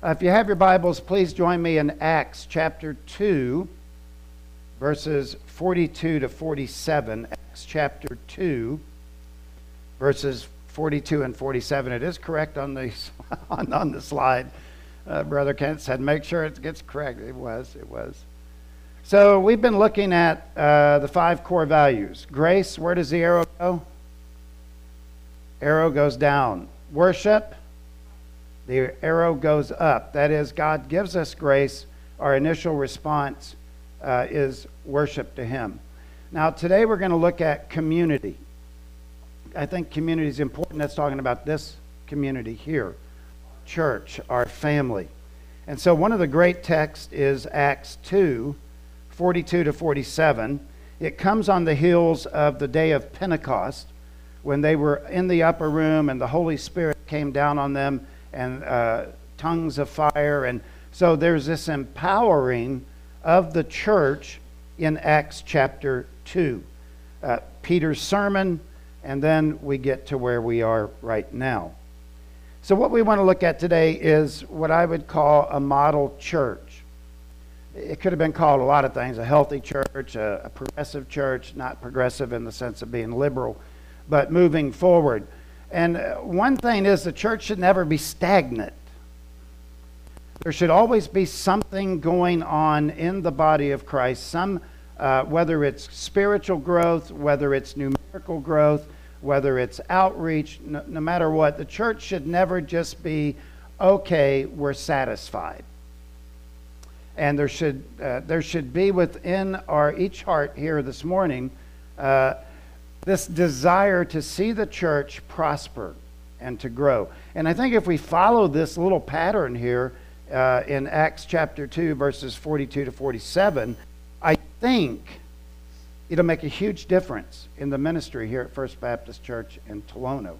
Uh, if you have your Bibles, please join me in Acts chapter 2, verses 42 to 47. Acts chapter 2, verses 42 and 47. It is correct on the, on, on the slide. Uh, Brother Kent said, make sure it gets correct. It was, it was. So we've been looking at uh, the five core values. Grace, where does the arrow go? Arrow goes down. Worship, the arrow goes up. That is, God gives us grace. Our initial response uh, is worship to Him. Now, today we're going to look at community. I think community is important. That's talking about this community here church, our family. And so, one of the great texts is Acts 2 42 to 47. It comes on the heels of the day of Pentecost when they were in the upper room and the Holy Spirit came down on them and uh, tongues of fire. And so there's this empowering of the church in Acts chapter 2. Uh, Peter's sermon, and then we get to where we are right now. So, what we want to look at today is what I would call a model church. It could have been called a lot of things a healthy church, a, a progressive church, not progressive in the sense of being liberal, but moving forward. And uh, one thing is the church should never be stagnant. There should always be something going on in the body of Christ, some, uh, whether it's spiritual growth, whether it's numerical growth, whether it's outreach, no, no matter what. The church should never just be, okay, we're satisfied. And there should, uh, there should be within our each heart here this morning uh, this desire to see the church prosper and to grow. And I think if we follow this little pattern here uh, in Acts chapter 2, verses 42 to 47, I think it'll make a huge difference in the ministry here at First Baptist Church in Tolono.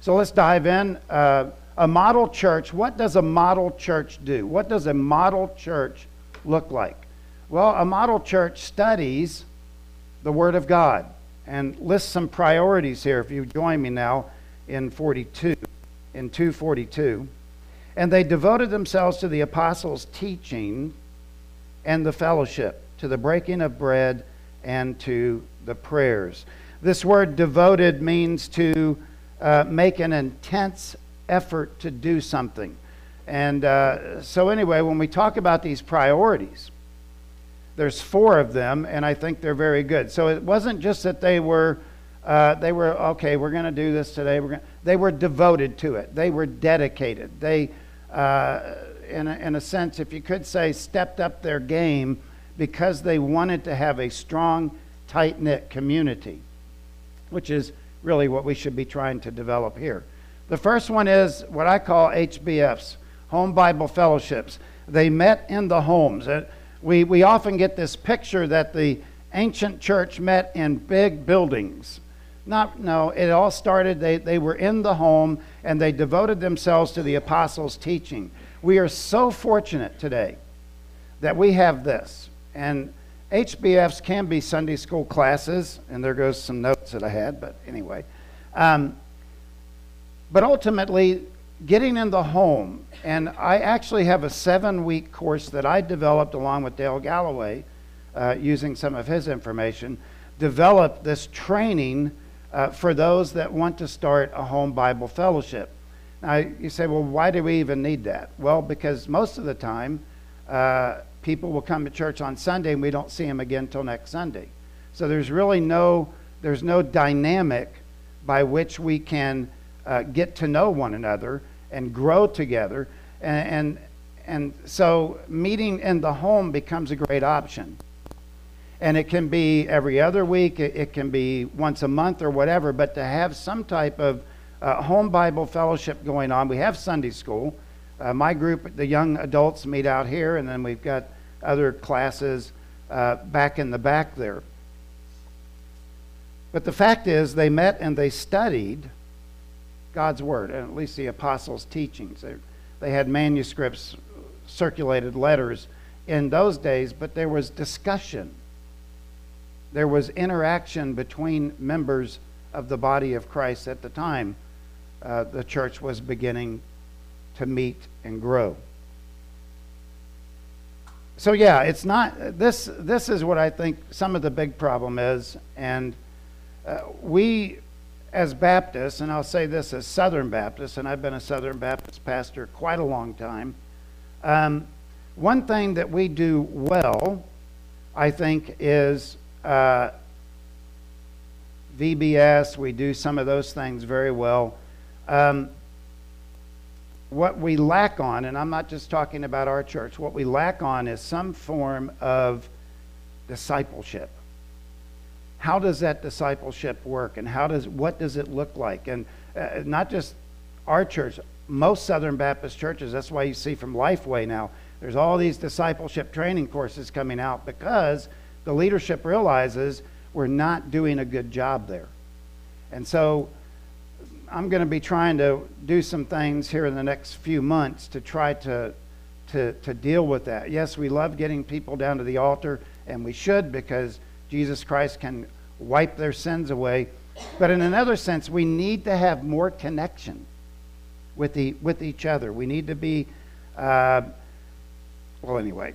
So let's dive in. Uh, a model church, what does a model church do? What does a model church look like? Well, a model church studies the Word of God and list some priorities here if you join me now in 42 in 242 and they devoted themselves to the apostles teaching and the fellowship to the breaking of bread and to the prayers. This word devoted means to uh, make an intense effort to do something. And uh, so anyway when we talk about these priorities there's four of them, and I think they're very good. So it wasn't just that they were, uh, they were okay. We're going to do this today. We're gonna, they were devoted to it. They were dedicated. They, uh, in a, in a sense, if you could say, stepped up their game because they wanted to have a strong, tight knit community, which is really what we should be trying to develop here. The first one is what I call HBFs, Home Bible Fellowships. They met in the homes. We, we often get this picture that the ancient church met in big buildings. Not, no, it all started, they, they were in the home and they devoted themselves to the apostles' teaching. We are so fortunate today that we have this. And HBFs can be Sunday school classes, and there goes some notes that I had, but anyway. Um, but ultimately, getting in the home, and I actually have a seven week course that I developed along with Dale Galloway, uh, using some of his information, developed this training uh, for those that want to start a home Bible fellowship. Now, you say, well, why do we even need that? Well, because most of the time, uh, people will come to church on Sunday and we don't see them again until next Sunday. So there's really no, there's no dynamic by which we can uh, get to know one another and grow together. And, and, and so meeting in the home becomes a great option. And it can be every other week, it, it can be once a month or whatever, but to have some type of uh, home Bible fellowship going on. We have Sunday school. Uh, my group, the young adults, meet out here, and then we've got other classes uh, back in the back there. But the fact is, they met and they studied God's Word, and at least the apostles' teachings. They, they had manuscripts, circulated letters in those days, but there was discussion. There was interaction between members of the body of Christ at the time uh, the church was beginning to meet and grow. So yeah, it's not this this is what I think some of the big problem is and uh, we as Baptists, and I'll say this as Southern Baptists, and I've been a Southern Baptist pastor quite a long time. Um, one thing that we do well, I think, is uh, VBS. We do some of those things very well. Um, what we lack on, and I'm not just talking about our church, what we lack on is some form of discipleship how does that discipleship work and how does what does it look like? And uh, not just our church most southern baptist churches that's why you see from lifeway now there's all these discipleship training courses coming out because the leadership realizes we're not doing a good job there. And so i'm going to be trying to do some things here in the next few months to try to to, to deal with that. Yes we love getting people down to the altar and we should because Jesus Christ can wipe their sins away. But in another sense, we need to have more connection with, the, with each other. We need to be, uh, well, anyway,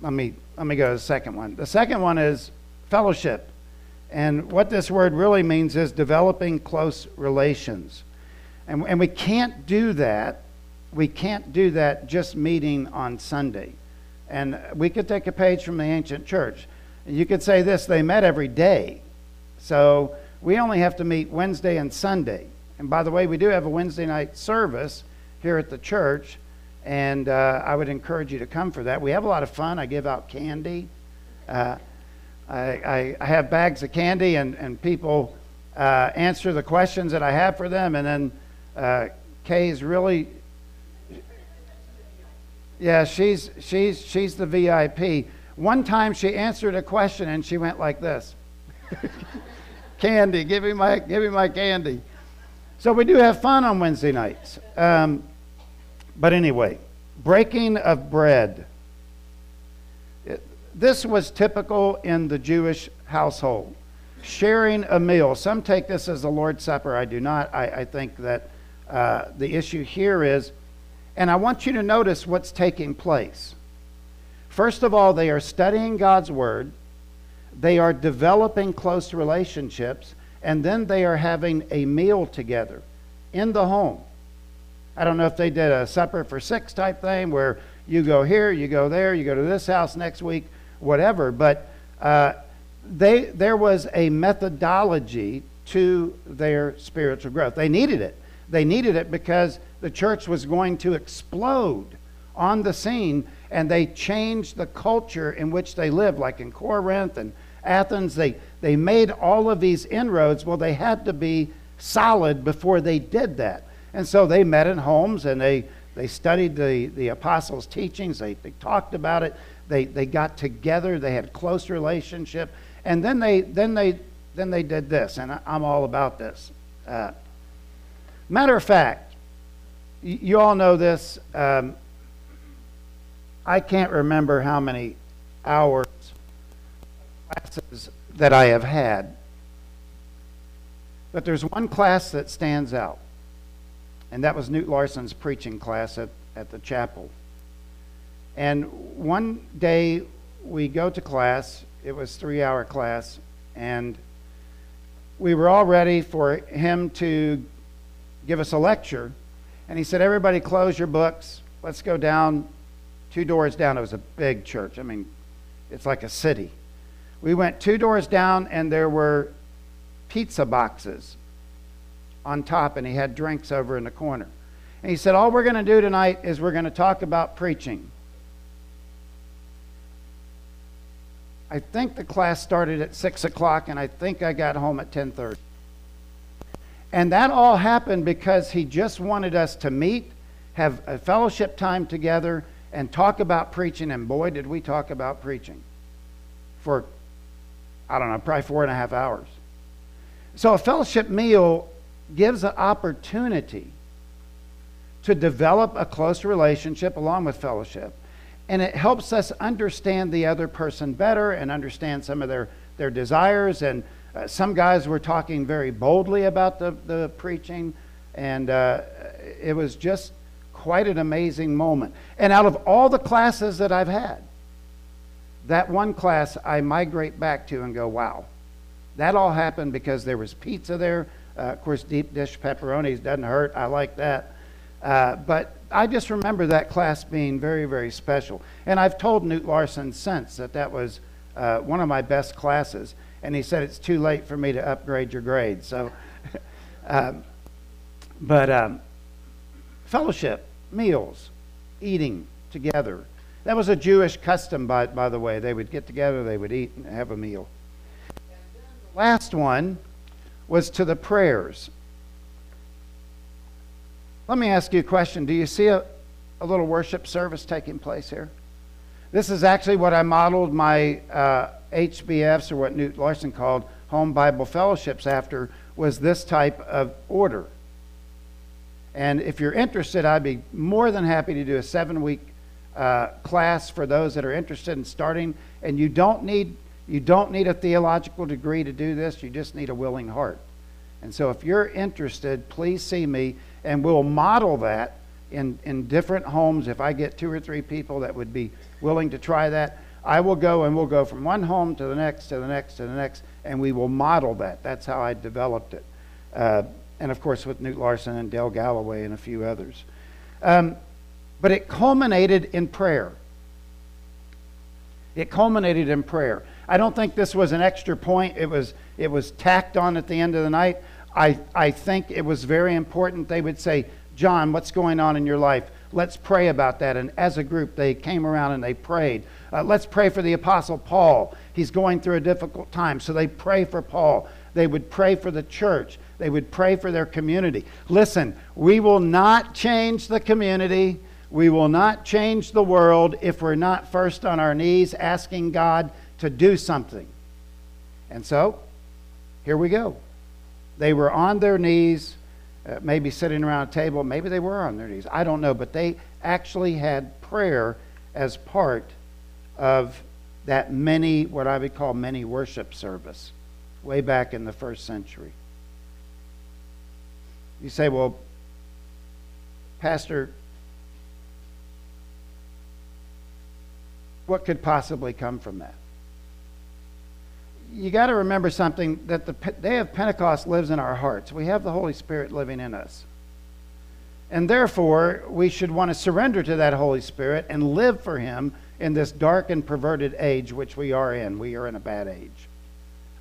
let me, let me go to the second one. The second one is fellowship. And what this word really means is developing close relations. And, and we can't do that. We can't do that just meeting on Sunday. And we could take a page from the ancient church. You could say this they met every day. So we only have to meet Wednesday and Sunday. And by the way, we do have a Wednesday night service here at the church, and uh, I would encourage you to come for that. We have a lot of fun. I give out candy. Uh, I, I, have bags of candy, and, and people uh, answer the questions that I have for them, and then uh, Kay is really, yeah, she's she's she's the VIP. One time she answered a question and she went like this Candy, give me, my, give me my candy. So we do have fun on Wednesday nights. Um, but anyway, breaking of bread. It, this was typical in the Jewish household. Sharing a meal. Some take this as the Lord's Supper. I do not. I, I think that uh, the issue here is, and I want you to notice what's taking place. First of all, they are studying God's Word, they are developing close relationships, and then they are having a meal together in the home. I don't know if they did a supper for six type thing where you go here, you go there, you go to this house next week, whatever, but uh, they, there was a methodology to their spiritual growth. They needed it. They needed it because the church was going to explode on the scene and they changed the culture in which they lived, like in Corinth and Athens. They, they made all of these inroads. Well, they had to be solid before they did that. And so they met in homes and they, they studied the, the apostles' teachings. They, they talked about it. They, they got together. They had close relationship. And then they, then they, then they did this, and I, am all about this. Uh, matter of fact, you all know this. Um, I can't remember how many hours classes that I have had. But there's one class that stands out, and that was Knute Larson's preaching class at, at the chapel. And one day we go to class, it was three hour class, and we were all ready for him to give us a lecture. And he said, Everybody close your books. Let's go down two doors down. It was a big church. I mean, it's like a city. We went two doors down, and there were pizza boxes on top, and he had drinks over in the corner. And he said, All we're going to do tonight is we're going to talk about preaching. I think the class started at 6 o'clock, and I think I got home at 10.30. And that all happened because he just wanted us to meet, have a fellowship time together, and talk about preaching, and boy, did we talk about preaching for, I don't know, probably four and a half hours. So a fellowship meal gives an opportunity to develop a close relationship along with fellowship. And it helps us understand the other person better and understand some of their, their desires. And uh, some guys were talking very boldly about the, the preaching. And uh, it was just quite an amazing moment. And out of all the classes that I've had, that one class I migrate back to and go, wow, that all happened because there was pizza there. Uh, of course, deep dish pepperonis doesn't hurt. I like that. Uh, but I just remember that class being very, very special. And I've told Knute Larson since that that was uh, one of my best classes. And he said it's too late for me to upgrade your grade. So, um, but um, fellowship, meals, eating together. That was a Jewish custom, by, by the way. They would get together, they would eat and have a meal. the last one was to the prayers. Let me ask you a question. Do you see a, a little worship service taking place here? This is actually what I modeled my uh, HBFs, or what Knute Larson called home Bible fellowships after, was this type of order. And if you're interested, I'd be more than happy to do a seven week uh, class for those that are interested in starting. And you don't need you don't need a theological degree to do this. You just need a willing heart. And so, if you're interested, please see me, and we'll model that in, in different homes. If I get two or three people that would be willing to try that, I will go and we'll go from one home to the next, to the next, to the next, and we will model that. That's how I developed it. Uh, and of course, with Knute Larson and Dale Galloway and a few others. Um, but it culminated in prayer. It culminated in prayer. I don't think this was an extra point. It was, it was tacked on at the end of the night. I, I think it was very important. They would say, John, what's going on in your life? Let's pray about that. And as a group, they came around and they prayed. Uh, let's pray for the Apostle Paul. He's going through a difficult time. So they pray for Paul. They would pray for the church. They would pray for their community. Listen, we will not change the community. We will not change the world if we're not first on our knees asking God to do something. And so, here we go. They were on their knees, uh, maybe sitting around a table. Maybe they were on their knees. I don't know. But they actually had prayer as part of that many, what I would call many worship service, way back in the first century. You say, well, Pastor, what could possibly come from that? You got to remember something that the day of Pentecost lives in our hearts. We have the Holy Spirit living in us. And therefore, we should want to surrender to that Holy Spirit and live for Him in this dark and perverted age which we are in. We are in a bad age.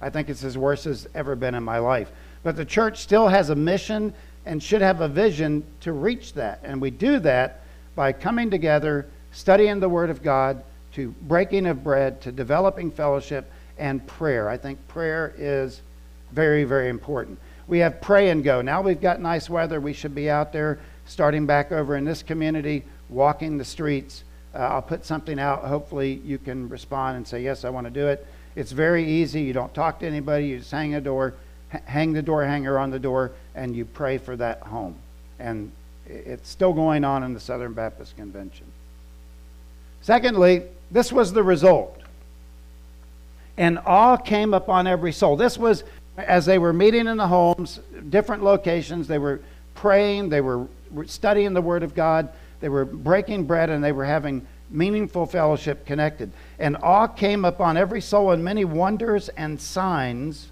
I think it's as worse as ever been in my life. But the church still has a mission and should have a vision to reach that. And we do that by coming together, studying the Word of God, to breaking of bread, to developing fellowship, and prayer. I think prayer is very, very important. We have pray and go. Now we've got nice weather. We should be out there starting back over in this community, walking the streets. Uh, I'll put something out. Hopefully, you can respond and say, Yes, I want to do it. It's very easy. You don't talk to anybody, you just hang a door, hang the door hanger on the door, and you pray for that home. And it's still going on in the Southern Baptist Convention. Secondly, this was the result. And awe came upon every soul. This was as they were meeting in the homes, different locations, they were praying, they were studying the Word of God, they were breaking bread, and they were having meaningful fellowship connected. And awe came upon every soul, and many wonders and signs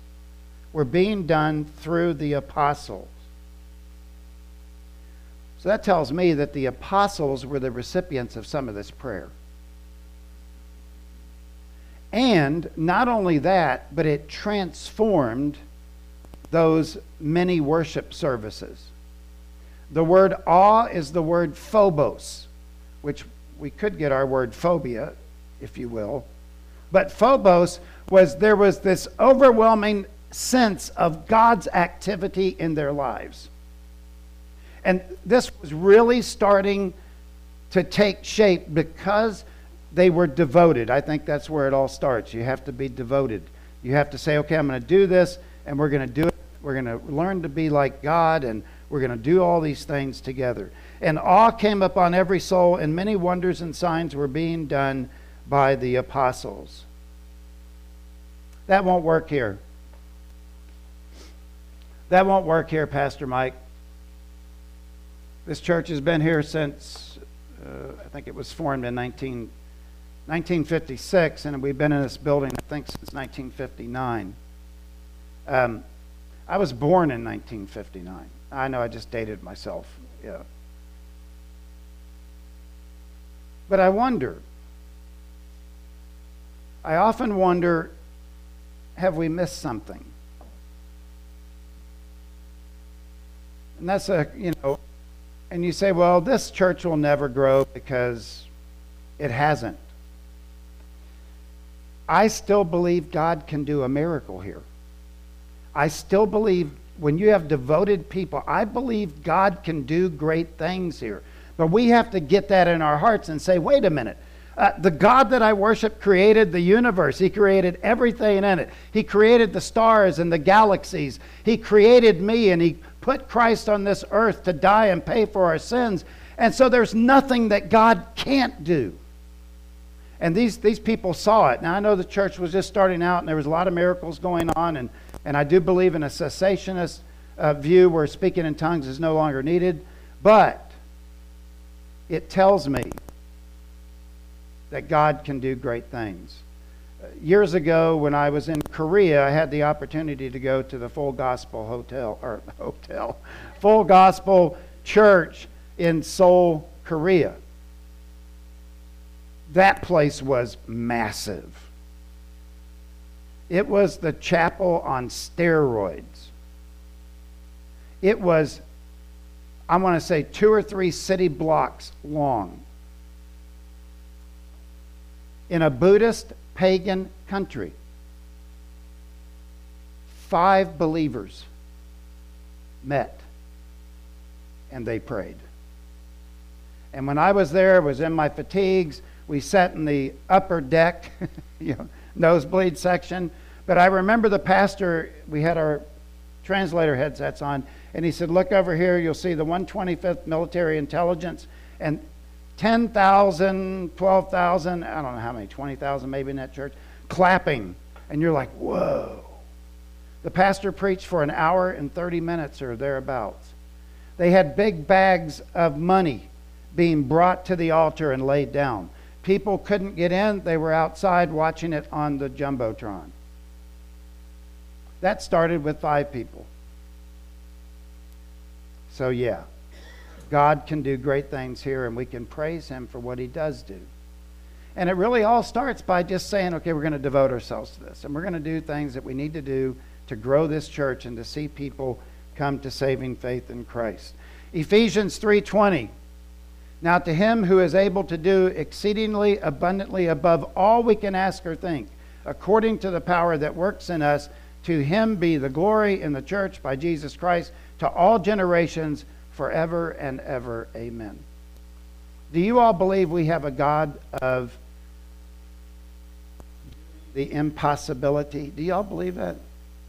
were being done through the apostles. So that tells me that the apostles were the recipients of some of this prayer. And not only that, but it transformed those many worship services. The word awe is the word phobos, which we could get our word phobia, if you will. But phobos was there was this overwhelming sense of God's activity in their lives. And this was really starting to take shape because they were devoted. I think that's where it all starts. You have to be devoted. You have to say, okay, I'm going to do this, and we're going to do it. We're going to learn to be like God, and we're going to do all these things together. And awe came upon every soul, and many wonders and signs were being done by the apostles. That won't work here. That won't work here, Pastor Mike. This church has been here since, uh, I think it was formed in 19, 1956, and we've been in this building, I think, since 1959. Um, I was born in 1959. I know I just dated myself. Yeah. But I wonder, I often wonder have we missed something? And that's a, you know, and you say, well, this church will never grow because it hasn't. I still believe God can do a miracle here. I still believe when you have devoted people, I believe God can do great things here. But we have to get that in our hearts and say, wait a minute. Uh, the God that I worship created the universe. He created everything in it. He created the stars and the galaxies. He created me and He put Christ on this earth to die and pay for our sins. And so there's nothing that God can't do. And these, these people saw it. Now, I know the church was just starting out and there was a lot of miracles going on. And, and I do believe in a cessationist uh, view where speaking in tongues is no longer needed. But it tells me that God can do great things. Uh, years ago, when I was in Korea, I had the opportunity to go to the Full Gospel Hotel, or hotel, Full Gospel Church in Seoul, Korea. That place was massive. It was the chapel on steroids. It was, I want to say, two or three city blocks long in a Buddhist pagan country. Five believers met and they prayed. And when I was there, was in my fatigues. We sat in the upper deck, you know, nosebleed section. But I remember the pastor, we had our translator headsets on, and he said, Look over here, you'll see the 125th Military Intelligence. And 10,000, 12,000, I don't know how many, 20,000 maybe in that church, clapping. And you're like, whoa. The pastor preached for an hour and 30 minutes or thereabouts. They had big bags of money being brought to the altar and laid down. People couldn't get in, they were outside watching it on the Jumbotron. That started with five people. So, yeah. God can do great things here, and we can praise Him for what He does do. And it really all starts by just saying, okay, we're going to devote ourselves to this, and we're going to do things that we need to do to grow this church and to see people come to saving faith in Christ. Ephesians 3:20 Now to him who is able to do exceedingly abundantly above all we can ask or think according to the power that works in us to him be the glory in the church by Jesus Christ to all generations forever and ever. Amen. Do you all believe we have a God of the impossibility? Do you all believe that?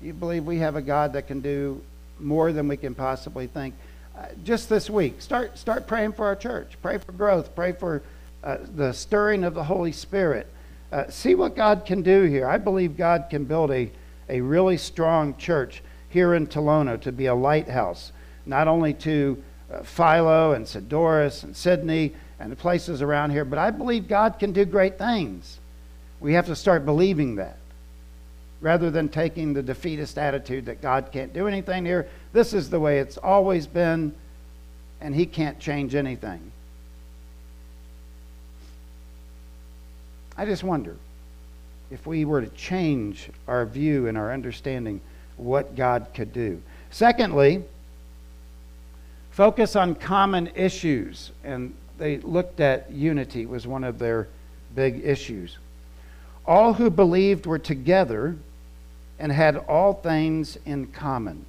Do you believe we have a God that can do more than we can possibly think? Uh, just this week, start, start praying for our church. Pray for growth. Pray for uh, the stirring of the Holy Spirit. Uh, see what God can do here. I believe God can build a, a really strong church here in Tolono to be a lighthouse not only to uh, Philo and Sadorus and Sidney and the places around here, but I believe God can do great things. We have to start believing that rather than taking the defeatist attitude that God can't do anything here. This is the way it's always been, and He can't change anything. I just wonder if we were to change our view and our understanding what God could do. Secondly, Focus on common issues, and they looked at unity was one of their big issues. All who believed were together and had all things in common.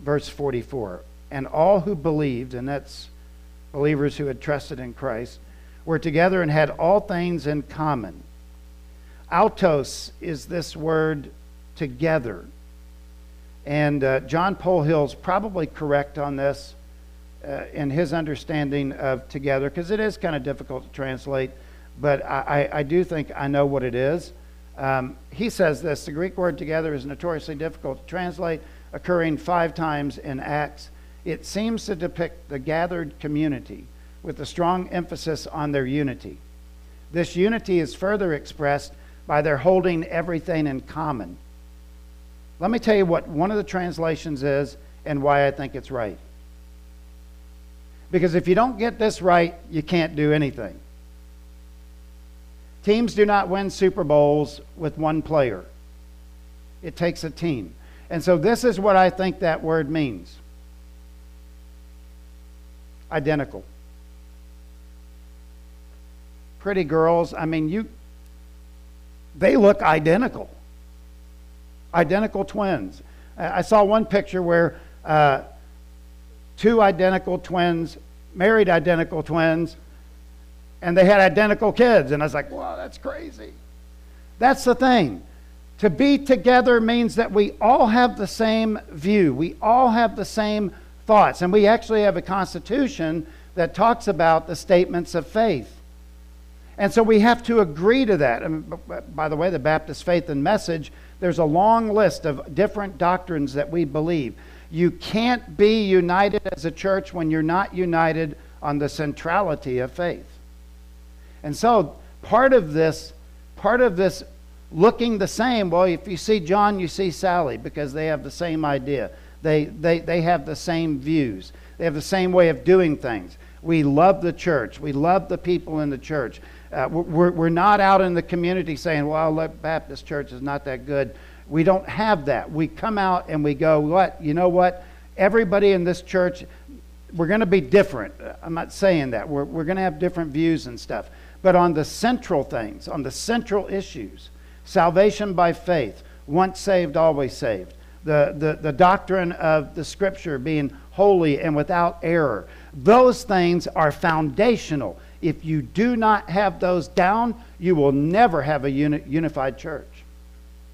Verse 44. And all who believed, and that's believers who had trusted in Christ, were together and had all things in common. Autos is this word together. And uh, John Polhill's probably correct on this uh, in his understanding of together, because it is kind of difficult to translate, but I, I, do think I know what it is. Um, he says this the Greek word together is notoriously difficult to translate, occurring five times in Acts. It seems to depict the gathered community with a strong emphasis on their unity. This unity is further expressed by their holding everything in common. Let me tell you what one of the translations is and why I think it's right. Because if you don't get this right, you can't do anything. Teams do not win Super Bowls with one player, it takes a team. And so, this is what I think that word means identical. Pretty girls, I mean, you, they look identical. Identical twins. I saw one picture where uh, two identical twins married identical twins and they had identical kids. And I was like, wow, that's crazy. That's the thing. To be together means that we all have the same view, we all have the same thoughts. And we actually have a constitution that talks about the statements of faith. And so we have to agree to that. And by the way, the Baptist Faith and Message, there's a long list of different doctrines that we believe. You can't be united as a church when you're not united on the centrality of faith. And so part of this, part of this looking the same, well, if you see John, you see Sally because they have the same idea. They, they, they have the same views. They have the same way of doing things. We love the church. We love the people in the church. Uh, we're, we're not out in the community saying, well, Baptist church is not that good. We don't have that. We come out and we go, what? You know what? Everybody in this church, we're going to be different. I'm not saying that. We're, we're going to have different views and stuff. But on the central things, on the central issues, salvation by faith, once saved, always saved, the, the, the doctrine of the scripture being holy and without error, those things are foundational. If you do not have those down, you will never have a uni- unified church.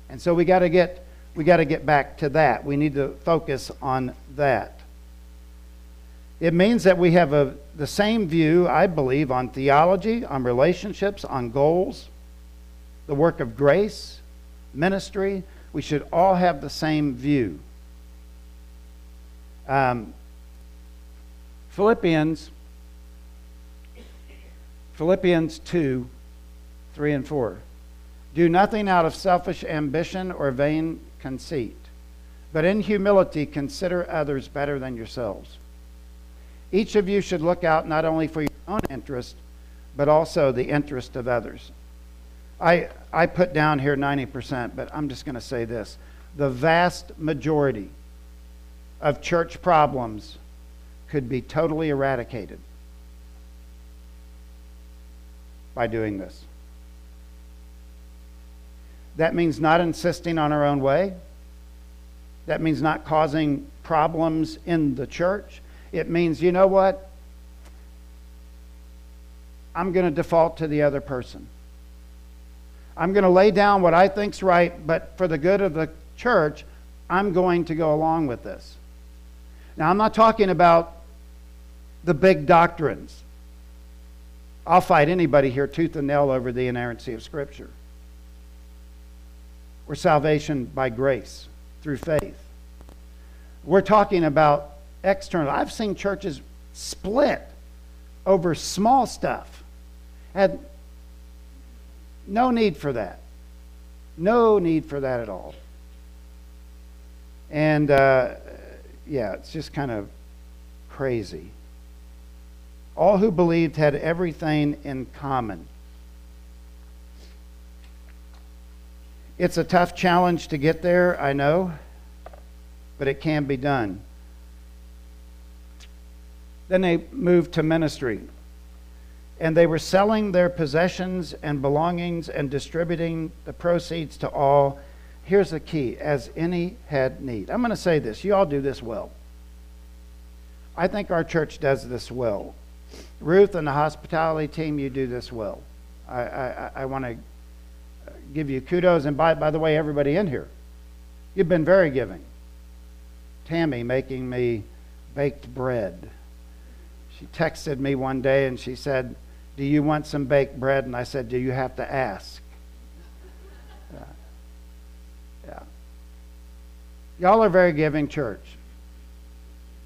And so we got to get we got to get back to that. We need to focus on that. It means that we have a, the same view, I believe, on theology, on relationships, on goals, the work of grace, ministry. We should all have the same view. Um, Philippians, Philippians 2, 3 and 4. Do nothing out of selfish ambition or vain conceit, but in humility consider others better than yourselves. Each of you should look out not only for your own interest, but also the interest of others. I, I put down here 90%, but I'm just going to say this. The vast majority of church problems could be totally eradicated by doing this. That means not insisting on our own way. That means not causing problems in the church. It means, you know what? I'm going to default to the other person. I'm going to lay down what I think's right, but for the good of the church, I'm going to go along with this. Now, I'm not talking about the big doctrines. I'll fight anybody here tooth and nail over the inerrancy of Scripture or salvation by grace through faith. We're talking about external. I've seen churches split over small stuff. Had no need for that. No need for that at all. And uh, yeah, it's just kind of crazy. All who believed had everything in common. It's a tough challenge to get there, I know, but it can be done. Then they moved to ministry. And they were selling their possessions and belongings and distributing the proceeds to all. Here's the key as any had need. I'm going to say this. You all do this well. I think our church does this well. Ruth and the hospitality team, you do this well. I, I, I want to give you kudos. And by, by the way, everybody in here, you've been very giving. Tammy making me baked bread. She texted me one day and she said, Do you want some baked bread? And I said, Do you have to ask? Yeah. yeah. Y'all are very giving church.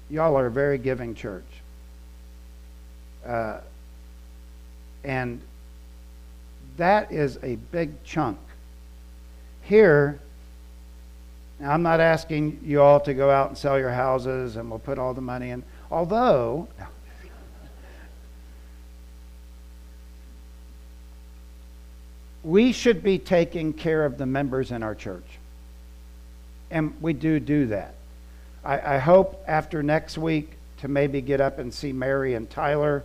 y'all are a very giving church. Uh, and that is a big chunk. Here, I'm not asking you all to go out and sell your houses and we'll put all the money in. Although, we should be taking care of the members in our church. And we do do that. I, I hope after next week to maybe get up and see Mary and Tyler.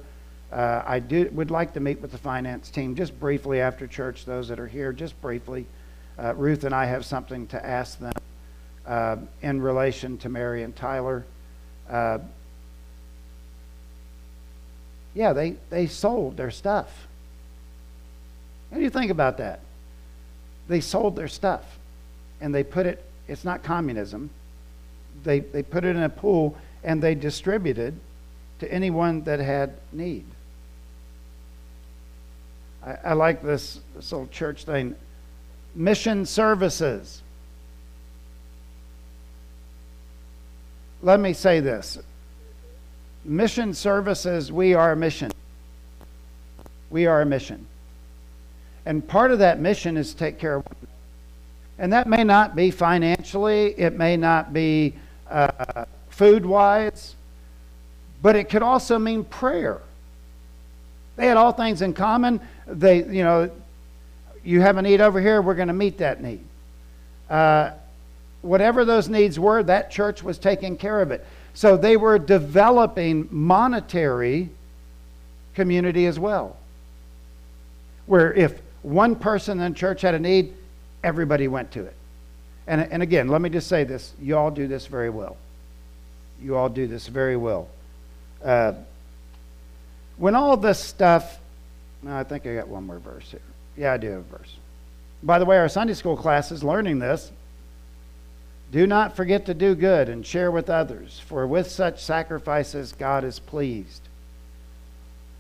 Uh, I do, would like to meet with the finance team just briefly after church, those that are here, just briefly. Uh, Ruth and I have something to ask them uh, in relation to Mary and Tyler. Uh, yeah, they, they sold their stuff. What do you think about that? They sold their stuff and they put it, it's not communism. They, they put it in a pool and they distributed to anyone that had need. I, I like this, this little church thing mission services. Let me say this mission services, we are a mission. We are a mission. And part of that mission is to take care of. And that may not be financially, it may not be uh, food wise, but it could also mean prayer. They had all things in common. They, you know, you have a need over here, we're going to meet that need. Uh, whatever those needs were, that church was taking care of it. So they were developing monetary community as well. Where if one person in church had a need, everybody went to it. And, and again, let me just say this you all do this very well. You all do this very well. Uh, when all this stuff, I think I got one more verse here. Yeah, I do have a verse. By the way, our Sunday school class is learning this. Do not forget to do good and share with others, for with such sacrifices God is pleased.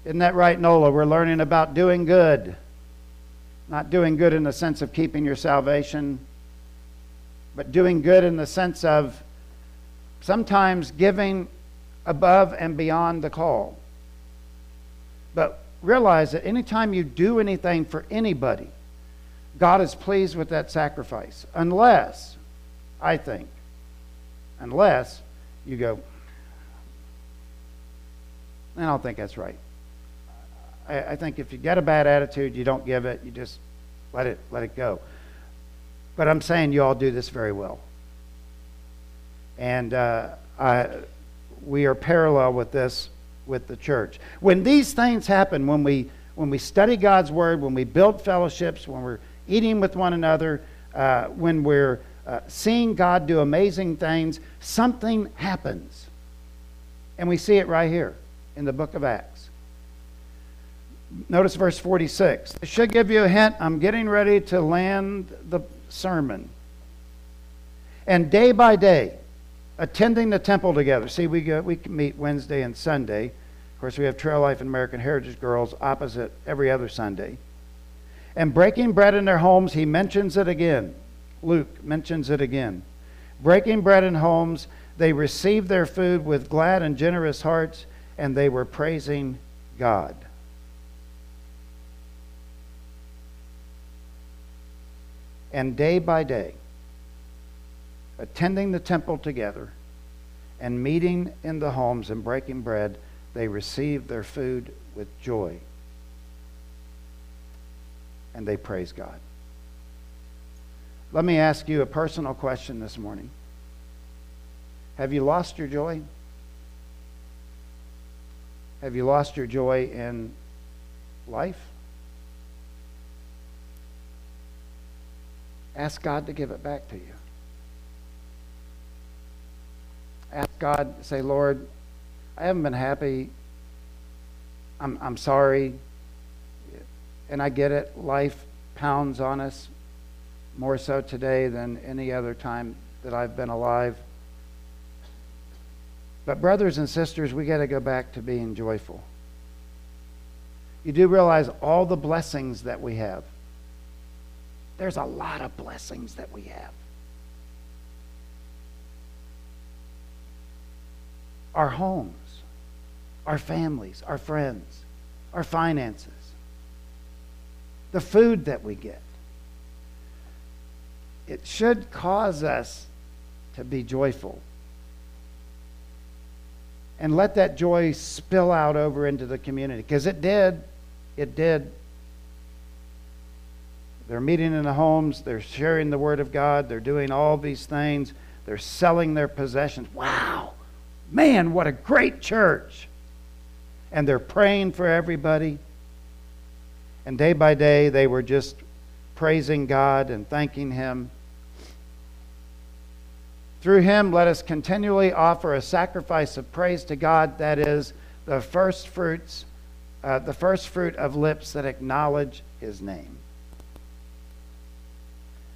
Isn't that right, Nola? We're learning about doing good. Not doing good in the sense of keeping your salvation, but doing good in the sense of sometimes giving above and beyond the call. But realize that anytime you do anything for anybody, God is pleased with that sacrifice. Unless, I think, unless you go, I don't think that's right. I, I, think if you get a bad attitude, you don't give it, you just let it let it go. But I'm saying you all do this very well. And uh, I, we are parallel with this with the church. When these things happen, when we, when we study God's Word, when we build fellowships, when we're eating with one another, uh, when we're uh, seeing God do amazing things, something happens. And we see it right here in the book of Acts. Notice verse 46. It should give you a hint. I'm getting ready to land the sermon. And day by day, attending the temple together. See, we, go, we meet Wednesday and Sunday. Of course, we have Trail Life and American Heritage Girls opposite every other Sunday. And breaking bread in their homes, he mentions it again. Luke mentions it again. Breaking bread in homes, they received their food with glad and generous hearts, and they were praising God. And day by day, attending the temple together and meeting in the homes and breaking bread, they received their food with joy. And they praise God. Let me ask you a personal question this morning. Have you lost your joy? Have you lost your joy in life? Ask God to give it back to you. Ask God, say, Lord, I haven't been happy. I'm, I'm sorry. And I get it. Life pounds on us more so today than any other time that I've been alive. But, brothers and sisters, we got to go back to being joyful. You do realize all the blessings that we have. There's a lot of blessings that we have. Our homes, our families, our friends, our finances, the food that we get. It should cause us to be joyful. And let that joy spill out over into the community. Because it did. It did. They're meeting in the homes, they're sharing the Word of God, they're doing all these things, they're selling their possessions. Wow! Man, what a great church! And they're praying for everybody. And day by day, they were just praising God and thanking Him. Through Him, let us continually offer a sacrifice of praise to God, that is, the first fruits, uh, the first fruit of lips that acknowledge His name.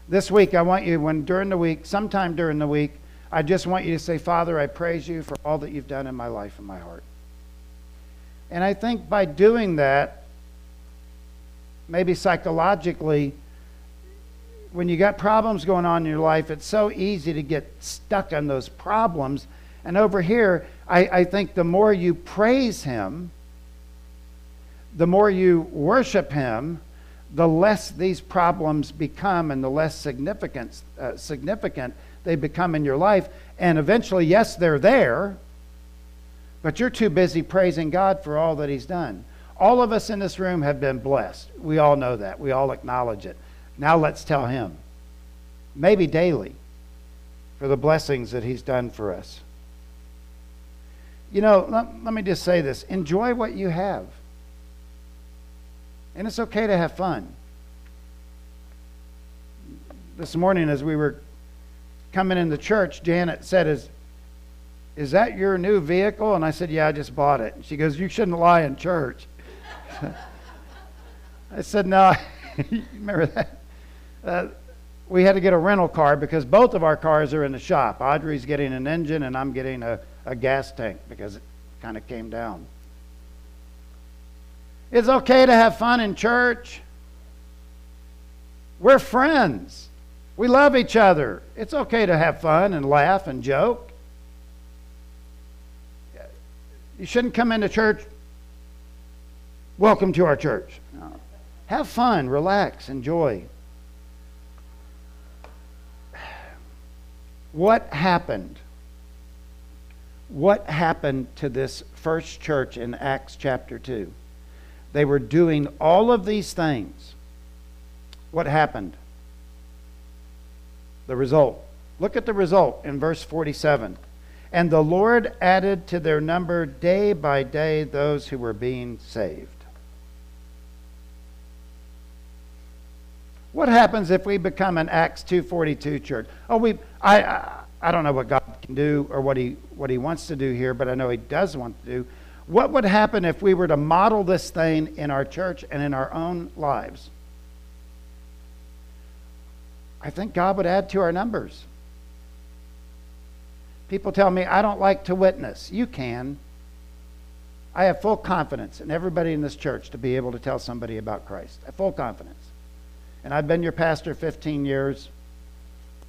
This week, I want you, when during the week, sometime during the week, I just want you to say, Father, I praise you for all that you've done in my life and my heart. And I think by doing that, maybe psychologically, when you got problems going on in your life, it's so easy to get stuck on those problems. And over here, I, I think the more you praise Him, the more you worship Him, the less these problems become and the less significant, uh, significant they become in your life. And eventually, yes, they're there, but you're too busy praising God for all that He's done. All of us in this room have been blessed. We all know that. We all acknowledge it. Now let's tell Him, maybe daily, for the blessings that He's done for us. You know, let, let me just say this enjoy what you have. And it's okay to have fun. This morning, as we were coming in the church, Janet said, Is, is that your new vehicle? And I said, Yeah, I just bought it. She goes, You shouldn't lie in church. I said, No, remember that? Uh, we had to get a rental car because both of our cars are in the shop. Audrey's getting an engine, and I'm getting a, a gas tank because it kind of came down. It's okay to have fun in church. We're friends. We love each other. It's okay to have fun and laugh and joke. You shouldn't come into church, welcome to our church. No. Have fun, relax, enjoy. What happened? What happened to this first church in Acts chapter 2? They were doing all of these things. What happened? The result. Look at the result in verse 47. And the Lord added to their number day by day those who were being saved. What happens if we become an Acts 2:42 church? Oh, we I, I I don't know what God can do or what he what he wants to do here, but I know he does want to do. What would happen if we were to model this thing in our church and in our own lives? I think God would add to our numbers. People tell me, I don't like to witness. You can. I have full confidence in everybody in this church to be able to tell somebody about Christ. Full confidence. And I've been your pastor 15 years,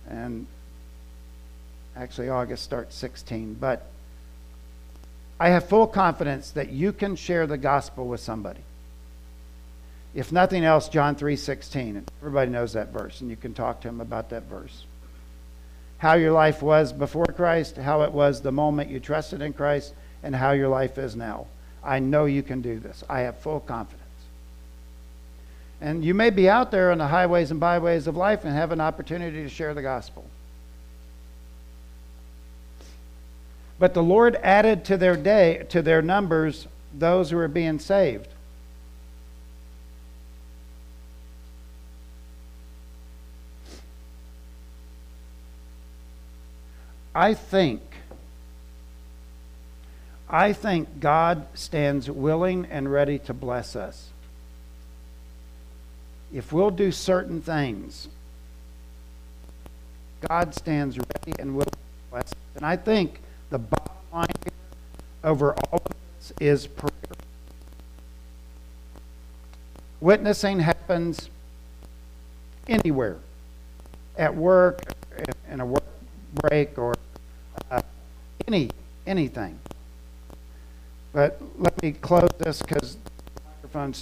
and actually, August starts 16. But I have full confidence that you can share the gospel with somebody. If nothing else, John 3:16. Everybody knows that verse and you can talk to him about that verse. How your life was before Christ, how it was the moment you trusted in Christ, and how your life is now. I know you can do this. I have full confidence. And you may be out there on the highways and byways of life and have an opportunity to share the gospel. But the Lord added to their day to their numbers those who are being saved. I think I think God stands willing and ready to bless us. If we'll do certain things, God stands ready and willing to bless us. And I think the bottom line over all of this is prayer. Witnessing happens anywhere, at work, in a work break, or uh, any anything. But let me close this because the microphone starts.